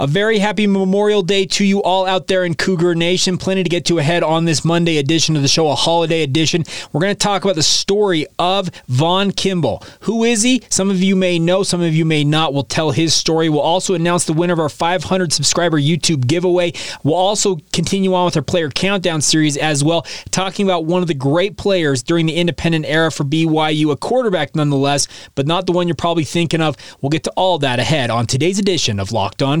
A very happy Memorial Day to you all out there in Cougar Nation. Plenty to get to ahead on this Monday edition of the show, a holiday edition. We're going to talk about the story of Vaughn Kimball. Who is he? Some of you may know, some of you may not. We'll tell his story. We'll also announce the winner of our 500 subscriber YouTube giveaway. We'll also continue on with our player countdown series as well, talking about one of the great players during the independent era for BYU, a quarterback nonetheless, but not the one you're probably thinking of. We'll get to all that ahead on today's edition of Locked On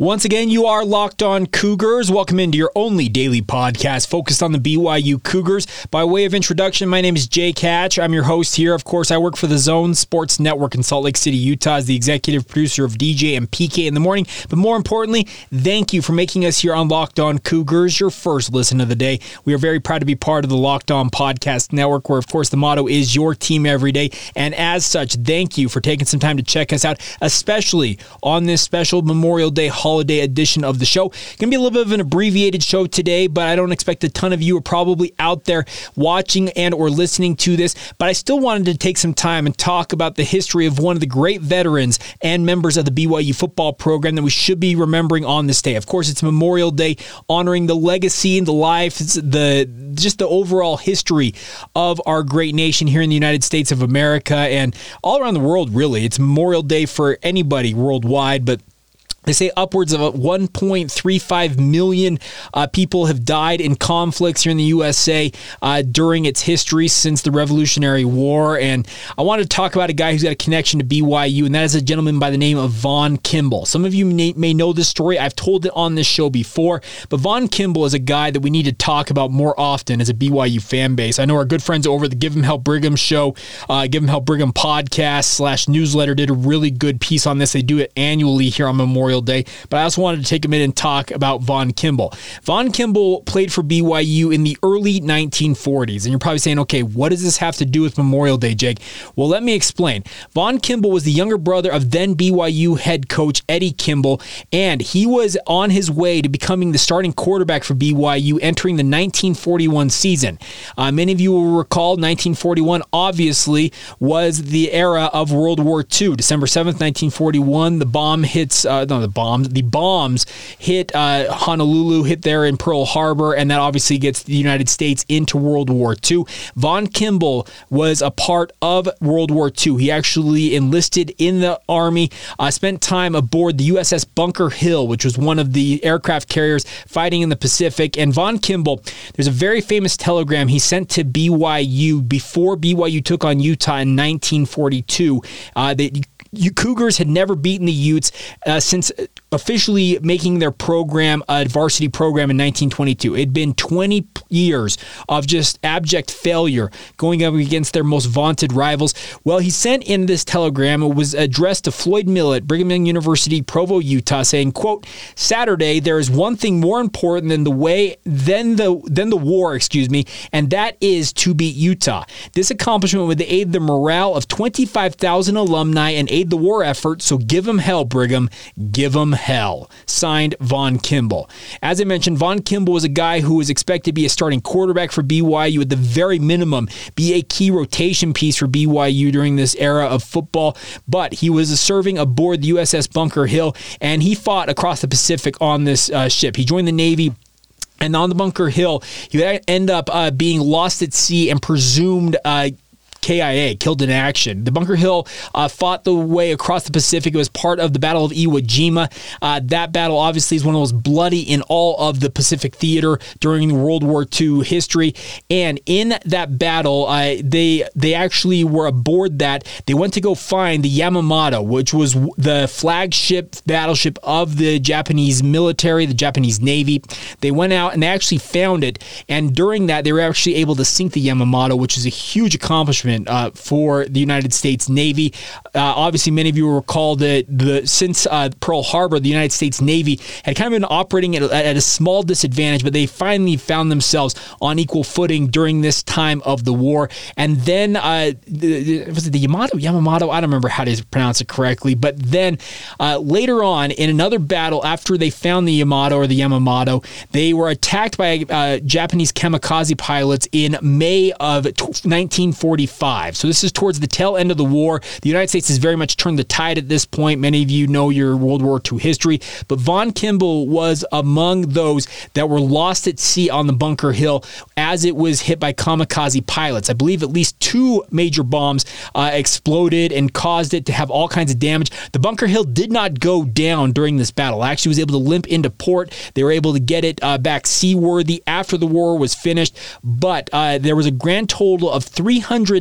Once again, you are locked on Cougars. Welcome into your only daily podcast focused on the BYU Cougars. By way of introduction, my name is Jake Hatch. I'm your host here. Of course, I work for the Zone Sports Network in Salt Lake City, Utah, as the executive producer of DJ and PK in the morning. But more importantly, thank you for making us here on Locked On Cougars your first listen of the day. We are very proud to be part of the Locked On Podcast Network, where, of course, the motto is your team every day. And as such, thank you for taking some time to check us out, especially on this special Memorial Day holiday holiday edition of the show. To be a little bit of an abbreviated show today, but I don't expect a ton of you are probably out there watching and or listening to this. But I still wanted to take some time and talk about the history of one of the great veterans and members of the BYU football program that we should be remembering on this day. Of course, it's Memorial Day, honoring the legacy and the life, the just the overall history of our great nation here in the United States of America and all around the world. Really, it's Memorial Day for anybody worldwide, but they say upwards of 1.35 million uh, people have died in conflicts here in the USA uh, during its history since the Revolutionary War. And I want to talk about a guy who's got a connection to BYU, and that is a gentleman by the name of Vaughn Kimball. Some of you may, may know this story. I've told it on this show before, but Vaughn Kimball is a guy that we need to talk about more often as a BYU fan base. I know our good friends over at the Give Him Hell Brigham show, uh, Give Him Hell Brigham podcast slash newsletter did a really good piece on this. They do it annually here on Memorial Memorial Day. But I also wanted to take a minute and talk about Vaughn Kimball. Vaughn Kimball played for BYU in the early 1940s. And you're probably saying, okay, what does this have to do with Memorial Day, Jake? Well, let me explain. Vaughn Kimball was the younger brother of then BYU head coach Eddie Kimball, and he was on his way to becoming the starting quarterback for BYU entering the 1941 season. Uh, many of you will recall 1941 obviously was the era of World War II. December 7th, 1941, the bomb hits, uh, no, the bombs. The bombs hit uh, Honolulu, hit there in Pearl Harbor, and that obviously gets the United States into World War II. Vaughn Kimball was a part of World War II. He actually enlisted in the Army, uh, spent time aboard the USS Bunker Hill, which was one of the aircraft carriers fighting in the Pacific. And Vaughn Kimball, there's a very famous telegram he sent to BYU before BYU took on Utah in 1942 uh, that Cougars had never beaten the Utes uh, since officially making their program a varsity program in 1922. It'd been 20 years of just abject failure going up against their most vaunted rivals. Well, he sent in this telegram. It was addressed to Floyd Millett, Brigham Young University, Provo, Utah, saying, quote, Saturday, there is one thing more important than the way, than the, than the war, excuse me, and that is to beat Utah. This accomplishment would aid the morale of 25,000 alumni and aid the war effort, so give them hell, Brigham. Give them hell. Signed Vaughn Kimball. As I mentioned, Vaughn Kimball was a guy who was expected to be a starting quarterback for BYU at the very minimum, be a key rotation piece for BYU during this era of football. But he was serving aboard the USS Bunker Hill and he fought across the Pacific on this uh, ship. He joined the Navy. And on the Bunker Hill, he end up uh, being lost at sea and presumed uh, KIA, killed in action. The Bunker Hill uh, fought the way across the Pacific. It was part of the Battle of Iwo Jima. Uh, that battle obviously is one of the most bloody in all of the Pacific theater during World War II history. And in that battle, uh, they they actually were aboard that. They went to go find the Yamamoto, which was the flagship battleship of the Japanese military, the Japanese Navy. They went out and they actually found it. And during that, they were actually able to sink the Yamamoto, which is a huge accomplishment uh, for the United States Navy. Uh, obviously, many of you will recall that the since uh, Pearl Harbor, the United States Navy had kind of been operating at, at a small disadvantage, but they finally found themselves on equal footing during this time of the war. And then uh, the, was it the Yamato Yamamoto? I don't remember how to pronounce it correctly, but then uh, later on in another battle, after they found the Yamato or the Yamamoto, they were attacked by uh, Japanese kamikaze pilots in May of 1945. So this is towards the tail end of the war. The United States has very much turned the tide at this point. Many of you know your World War II history, but Vaughn Kimball was among those that were lost at sea on the Bunker Hill as it was hit by kamikaze pilots. I believe at least two major bombs uh, exploded and caused it to have all kinds of damage. The Bunker Hill did not go down during this battle. Actually, was able to limp into port. They were able to get it uh, back seaworthy after the war was finished. But uh, there was a grand total of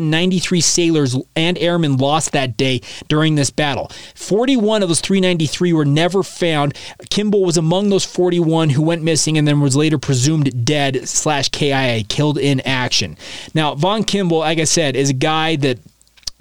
393 sailors and airmen lost that day during this battle. 41 of those 393 were never found. Kimball was among those 41 who went missing and then was later presumed dead slash KIA, killed in action. Now, Vaughn Kimball, like I said, is a guy that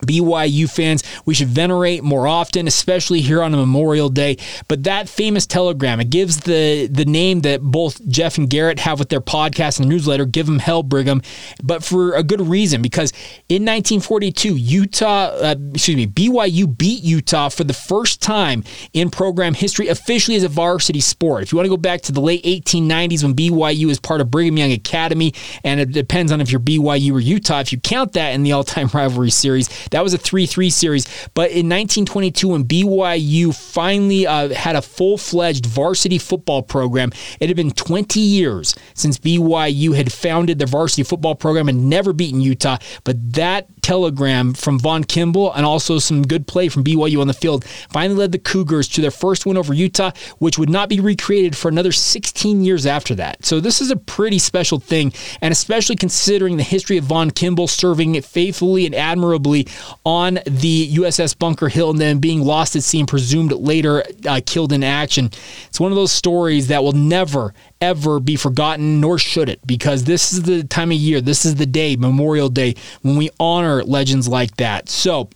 BYU fans we should venerate more often, especially here on a Memorial Day. But that famous telegram, it gives the the name that both Jeff and Garrett have with their podcast and newsletter, Give them Hell Brigham, but for a good reason because in 1942, Utah, uh, excuse me, BYU beat Utah for the first time in program history officially as a varsity sport. If you want to go back to the late 1890s when BYU was part of Brigham Young Academy, and it depends on if you're BYU or Utah, if you count that in the all-time rivalry series that was a 3 3 series. But in 1922, when BYU finally uh, had a full fledged varsity football program, it had been 20 years since BYU had founded their varsity football program and never beaten Utah. But that telegram from Vaughn Kimball and also some good play from BYU on the field finally led the Cougars to their first win over Utah, which would not be recreated for another 16 years after that. So this is a pretty special thing, and especially considering the history of Vaughn Kimball serving faithfully and admirably on the USS Bunker Hill and then being lost at sea and presumed later uh, killed in action. It's one of those stories that will never, ever be forgotten, nor should it, because this is the time of year, this is the day, Memorial Day, when we honor legends like that. So,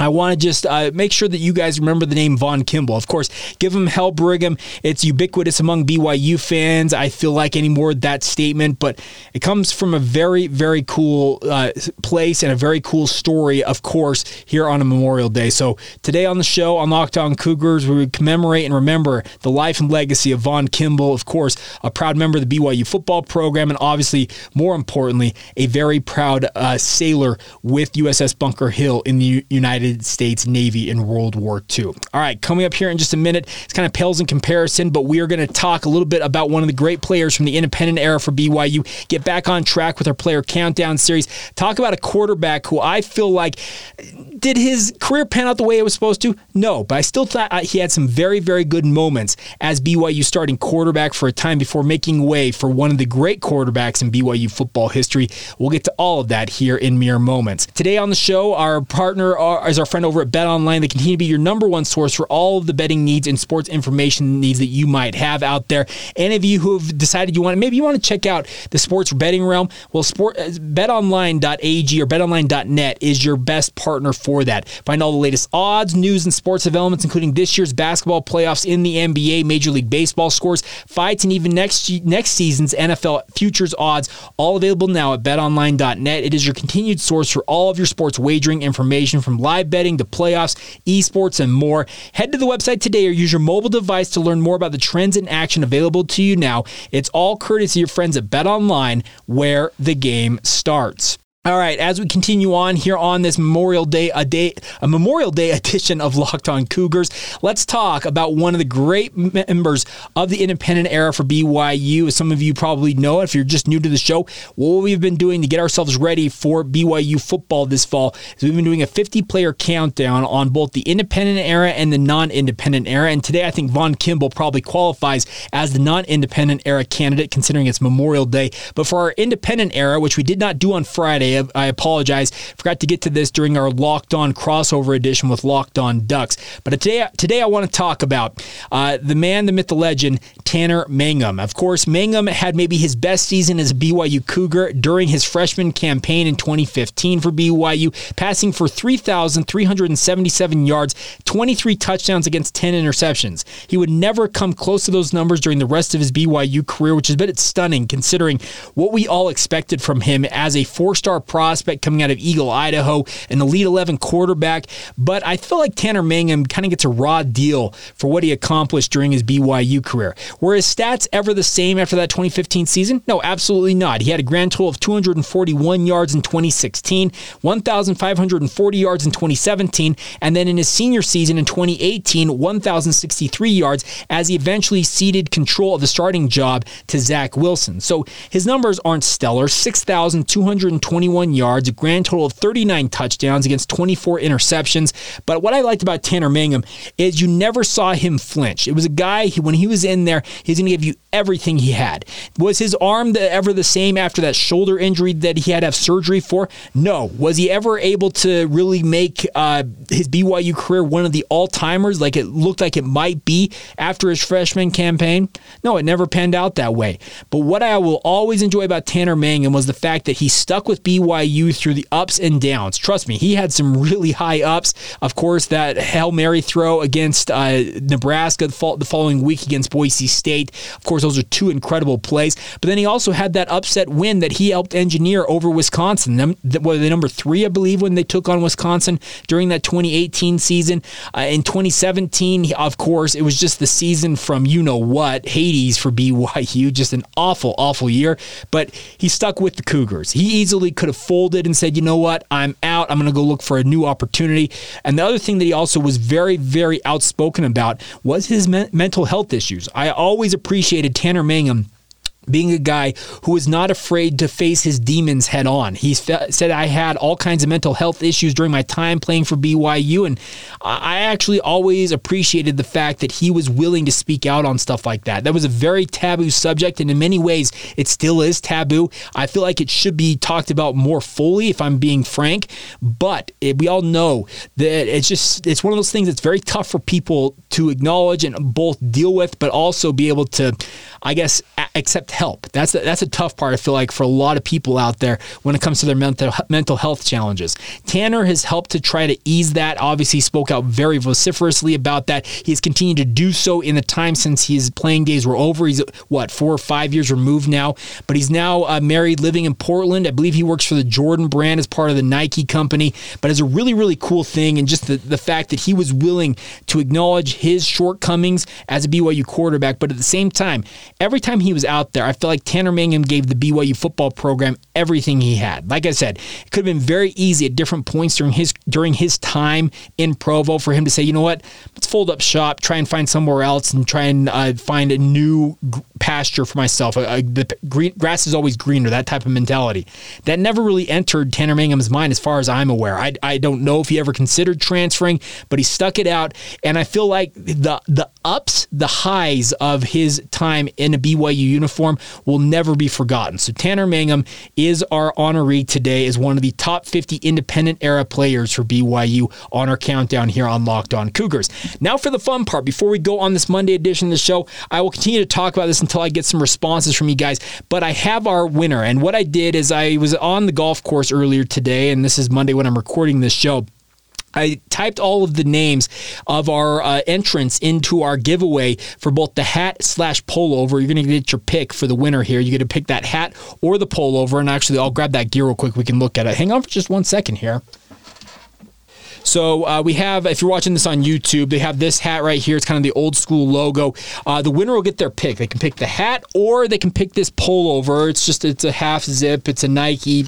I want to just uh, make sure that you guys remember the name Vaughn Kimball. Of course, give him hell, Brigham. It's ubiquitous among BYU fans. I feel like anymore that statement, but it comes from a very, very cool uh, place and a very cool story, of course, here on a Memorial Day. So today on the show on Locked On Cougars, we commemorate and remember the life and legacy of Vaughn Kimball. Of course, a proud member of the BYU football program, and obviously, more importantly, a very proud uh, sailor with USS Bunker Hill in the United United States Navy in World War II. All right, coming up here in just a minute, it's kind of pales in comparison, but we are going to talk a little bit about one of the great players from the independent era for BYU, get back on track with our player countdown series, talk about a quarterback who I feel like did his career pan out the way it was supposed to? No, but I still thought uh, he had some very, very good moments as BYU starting quarterback for a time before making way for one of the great quarterbacks in BYU football history. We'll get to all of that here in mere moments. Today on the show, our partner uh, is our friend over at Bet Online. They continue to be your number one source for all of the betting needs and sports information needs that you might have out there. Any of you who have decided you want, maybe you want to check out the sports betting realm. Well, sport uh, BetOnline.ag or BetOnline.net is your best partner for that. Find all the latest odds, news, and sports developments, including this year's basketball playoffs in the NBA, Major League Baseball scores, fights, and even next next season's NFL futures odds. All available now at BetOnline.net. It is your continued source for all of your sports wagering information from live betting to playoffs, esports, and more. Head to the website today or use your mobile device to learn more about the trends in action available to you now. It's all courtesy of your friends at Bet Online, where the game starts. All right, as we continue on here on this Memorial Day, a day, a Memorial Day edition of Locked On Cougars, let's talk about one of the great members of the independent era for BYU. As some of you probably know, if you're just new to the show, what we've been doing to get ourselves ready for BYU football this fall is we've been doing a 50-player countdown on both the independent era and the non-independent era. And today, I think Vaughn Kimball probably qualifies as the non-independent era candidate, considering it's Memorial Day. But for our independent era, which we did not do on Friday I, I apologize. Forgot to get to this during our Locked On crossover edition with Locked On Ducks. But today, today I want to talk about uh, the man, the myth, the legend, Tanner Mangum. Of course, Mangum had maybe his best season as a BYU Cougar during his freshman campaign in 2015 for BYU, passing for 3,377 yards, 23 touchdowns against 10 interceptions. He would never come close to those numbers during the rest of his BYU career, which is a bit stunning considering what we all expected from him as a four star prospect coming out of Eagle, Idaho, an Elite 11 quarterback. But I feel like Tanner Mangum kind of gets a raw deal for what he accomplished during his BYU career. Were his stats ever the same after that 2015 season? No, absolutely not. He had a grand total of 241 yards in 2016, 1,540 yards in 2017, and then in his senior season in 2018, 1,063 yards as he eventually ceded control of the starting job to Zach Wilson. So his numbers aren't stellar 6,221 yards, a grand total of 39 touchdowns against 24 interceptions. But what I liked about Tanner Mangum is you never saw him flinch. It was a guy, when he was in there, he's going to give you everything he had. Was his arm ever the same after that shoulder injury that he had to have surgery for? No. Was he ever able to really make uh, his BYU career one of the all timers like it looked like it might be after his freshman campaign? No, it never panned out that way. But what I will always enjoy about Tanner Mangum was the fact that he stuck with BYU through the ups and downs. Trust me, he had some really high ups. Of course, that Hail Mary throw against uh, Nebraska the following week against Boise State. Of course, those are two incredible plays. But then he also had that upset win that he helped engineer over Wisconsin. Them, were they number three, I believe, when they took on Wisconsin during that 2018 season. Uh, in 2017, of course, it was just the season from you know what, Hades for BYU. Just an awful, awful year. But he stuck with the Cougars. He easily could have folded and said, you know what, I'm out. I'm going to go look for a new opportunity. And the other thing that he also was very, very outspoken about was his me- mental health issues. I always appreciated Tanner Mangum being a guy who was not afraid to face his demons head on. He said, I had all kinds of mental health issues during my time playing for BYU, and I actually always appreciated the fact that he was willing to speak out on stuff like that. That was a very taboo subject, and in many ways, it still is taboo. I feel like it should be talked about more fully, if I'm being frank, but it, we all know that it's just, it's one of those things that's very tough for people to acknowledge and both deal with, but also be able to, I guess, accept help. That's a, that's a tough part. I feel like for a lot of people out there when it comes to their mental mental health challenges. Tanner has helped to try to ease that. Obviously, he spoke out very vociferously about that. He's continued to do so in the time since his playing days were over. He's what four or five years removed now, but he's now uh, married, living in Portland. I believe he works for the Jordan brand as part of the Nike company. But it's a really really cool thing, and just the the fact that he was willing to acknowledge his shortcomings as a BYU quarterback, but at the same time, every time he was out there there. I feel like Tanner Mangum gave the BYU football program everything he had. Like I said, it could have been very easy at different points during his during his time in Provo for him to say, you know what, let's fold up shop, try and find somewhere else, and try and uh, find a new pasture for myself. Uh, uh, the green, grass is always greener. That type of mentality that never really entered Tanner Mangum's mind, as far as I'm aware. I, I don't know if he ever considered transferring, but he stuck it out, and I feel like the the ups, the highs of his time in a BYU uniform will never be forgotten. So Tanner Mangum is our honoree today as one of the top 50 independent era players for BYU on our countdown here on Locked On Cougars. Now for the fun part. Before we go on this Monday edition of the show, I will continue to talk about this until I get some responses from you guys. But I have our winner, and what I did is I was on the golf course earlier today, and this is Monday when I'm recording this show. I typed all of the names of our uh, entrants into our giveaway for both the hat slash pullover. You're going to get your pick for the winner here. You get to pick that hat or the pullover. And actually, I'll grab that gear real quick. We can look at it. Hang on for just one second here. So uh, we have, if you're watching this on YouTube, they have this hat right here. It's kind of the old school logo. Uh, the winner will get their pick. They can pick the hat or they can pick this pullover. It's just, it's a half zip. It's a Nike.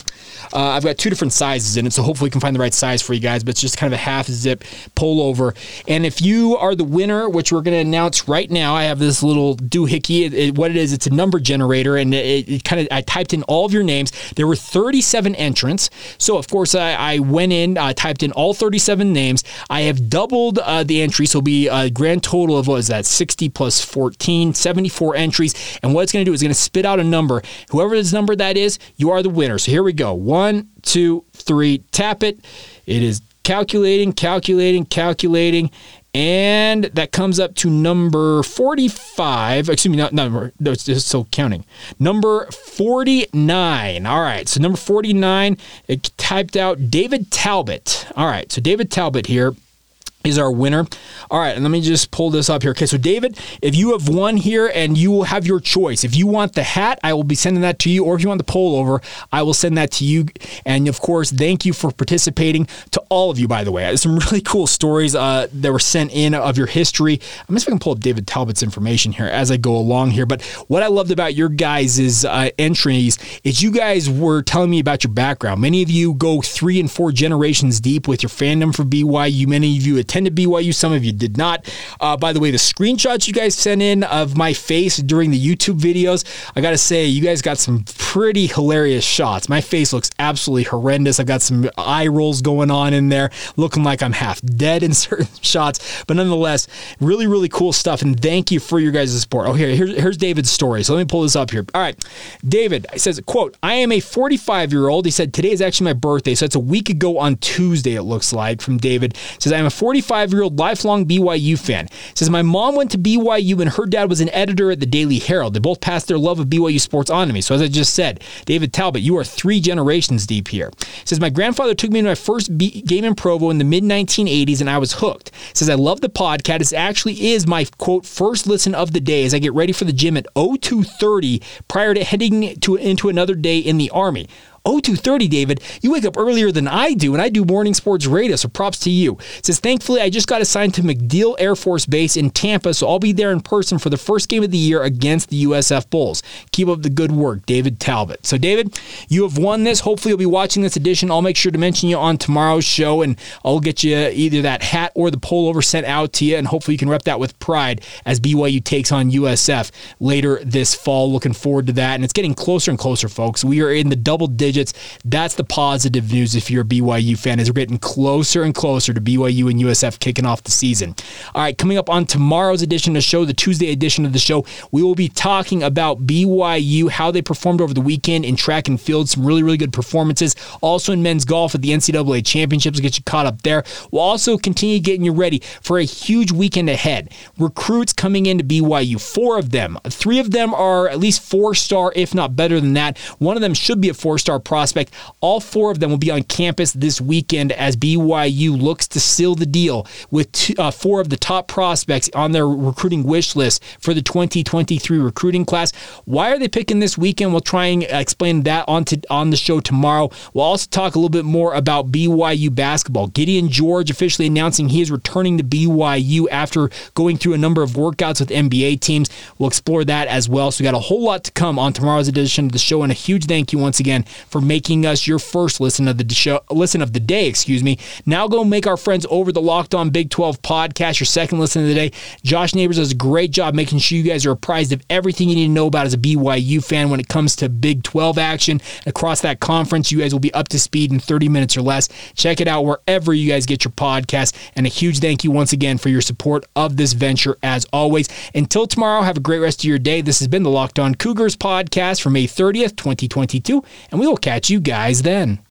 Uh, I've got two different sizes in it, so hopefully we can find the right size for you guys, but it's just kind of a half zip pullover. And if you are the winner, which we're going to announce right now, I have this little doohickey. It, it, what it is, it's a number generator, and it, it kind of, I typed in all of your names. There were 37 entrants. So, of course, I, I went in, uh, typed in all 37 47 names. I have doubled uh, the entry, so it'll be a grand total of what is that? 60 plus 14, 74 entries. And what it's going to do is going to spit out a number. Whoever this number that is, you are the winner. So here we go. One, two, three. Tap it. It is calculating, calculating, calculating. And that comes up to number 45. Excuse me, not number, no, it's just still counting. Number 49. All right, so number 49, it typed out David Talbot. All right, so David Talbot here is our winner. All right, and let me just pull this up here. Okay, so David, if you have won here and you will have your choice. If you want the hat, I will be sending that to you, or if you want the pullover, I will send that to you. And of course, thank you for participating to all of you, by the way. Some really cool stories uh, that were sent in of your history. I'm just going to pull up David Talbot's information here as I go along here. But what I loved about your guys' uh, entries is you guys were telling me about your background. Many of you go three and four generations deep with your fandom for BYU. Many of you attended BYU, some of you did not. Uh, by the way, the screenshots you guys sent in of my face during the YouTube videos, I got to say, you guys got some pretty hilarious shots. My face looks absolutely horrendous. I've got some eye rolls going on in there, looking like I'm half dead in certain shots. But nonetheless, really, really cool stuff. And thank you for your guys' support. Oh, here, here's, here's David's story. So let me pull this up here. All right. David says, quote, I am a 45 year old. He said, today is actually my birthday. So it's a week ago on Tuesday, it looks like, from David. Says, I am a 45 year old lifelong BYU fan. Says, my mom went to BYU and her dad was an editor at the Daily Herald. They both passed their love of BYU sports on to me. So as I just said, David Talbot, you are three generations deep here. Says, my grandfather took me to my first B- game in Provo in the mid 1980s and I was hooked. Says, I love the podcast. It actually is my quote first listen of the day as I get ready for the gym at 0230 prior to heading to into another day in the Army. 0230, David, you wake up earlier than I do, and I do morning sports radio, so props to you. It says, thankfully, I just got assigned to MacDill Air Force Base in Tampa, so I'll be there in person for the first game of the year against the USF Bulls. Keep up the good work, David Talbot. So, David, you have won this. Hopefully, you'll be watching this edition. I'll make sure to mention you on tomorrow's show, and I'll get you either that hat or the pullover sent out to you, and hopefully, you can rep that with pride as BYU takes on USF later this fall. Looking forward to that, and it's getting closer and closer, folks. We are in the double digits digits. That's the positive news if you're a BYU fan, as we're getting closer and closer to BYU and USF kicking off the season. All right, coming up on tomorrow's edition of the show, the Tuesday edition of the show, we will be talking about BYU, how they performed over the weekend in track and field, some really, really good performances. Also in men's golf at the NCAA championships, get you caught up there. We'll also continue getting you ready for a huge weekend ahead. Recruits coming into BYU, four of them. Three of them are at least four star, if not better than that. One of them should be a four star prospect. All four of them will be on campus this weekend as BYU looks to seal the deal with two, uh, four of the top prospects on their recruiting wish list for the 2023 recruiting class. Why are they picking this weekend? We'll try and explain that on, to, on the show tomorrow. We'll also talk a little bit more about BYU basketball. Gideon George officially announcing he is returning to BYU after going through a number of workouts with NBA teams. We'll explore that as well. So we got a whole lot to come on tomorrow's edition of the show, and a huge thank you once again for making us your first listen of the show, listen of the day. Excuse me. Now go make our friends over the Locked On Big 12 podcast your second listen of the day. Josh Neighbors does a great job making sure you guys are apprised of everything you need to know about as a BYU fan when it comes to Big 12 action across that conference. You guys will be up to speed in 30 minutes or less. Check it out wherever you guys get your podcast. And a huge thank you once again for your support of this venture as always. Until tomorrow, have a great rest of your day. This has been the Locked On Cougars podcast for May 30th, 2022, and we will catch you guys then.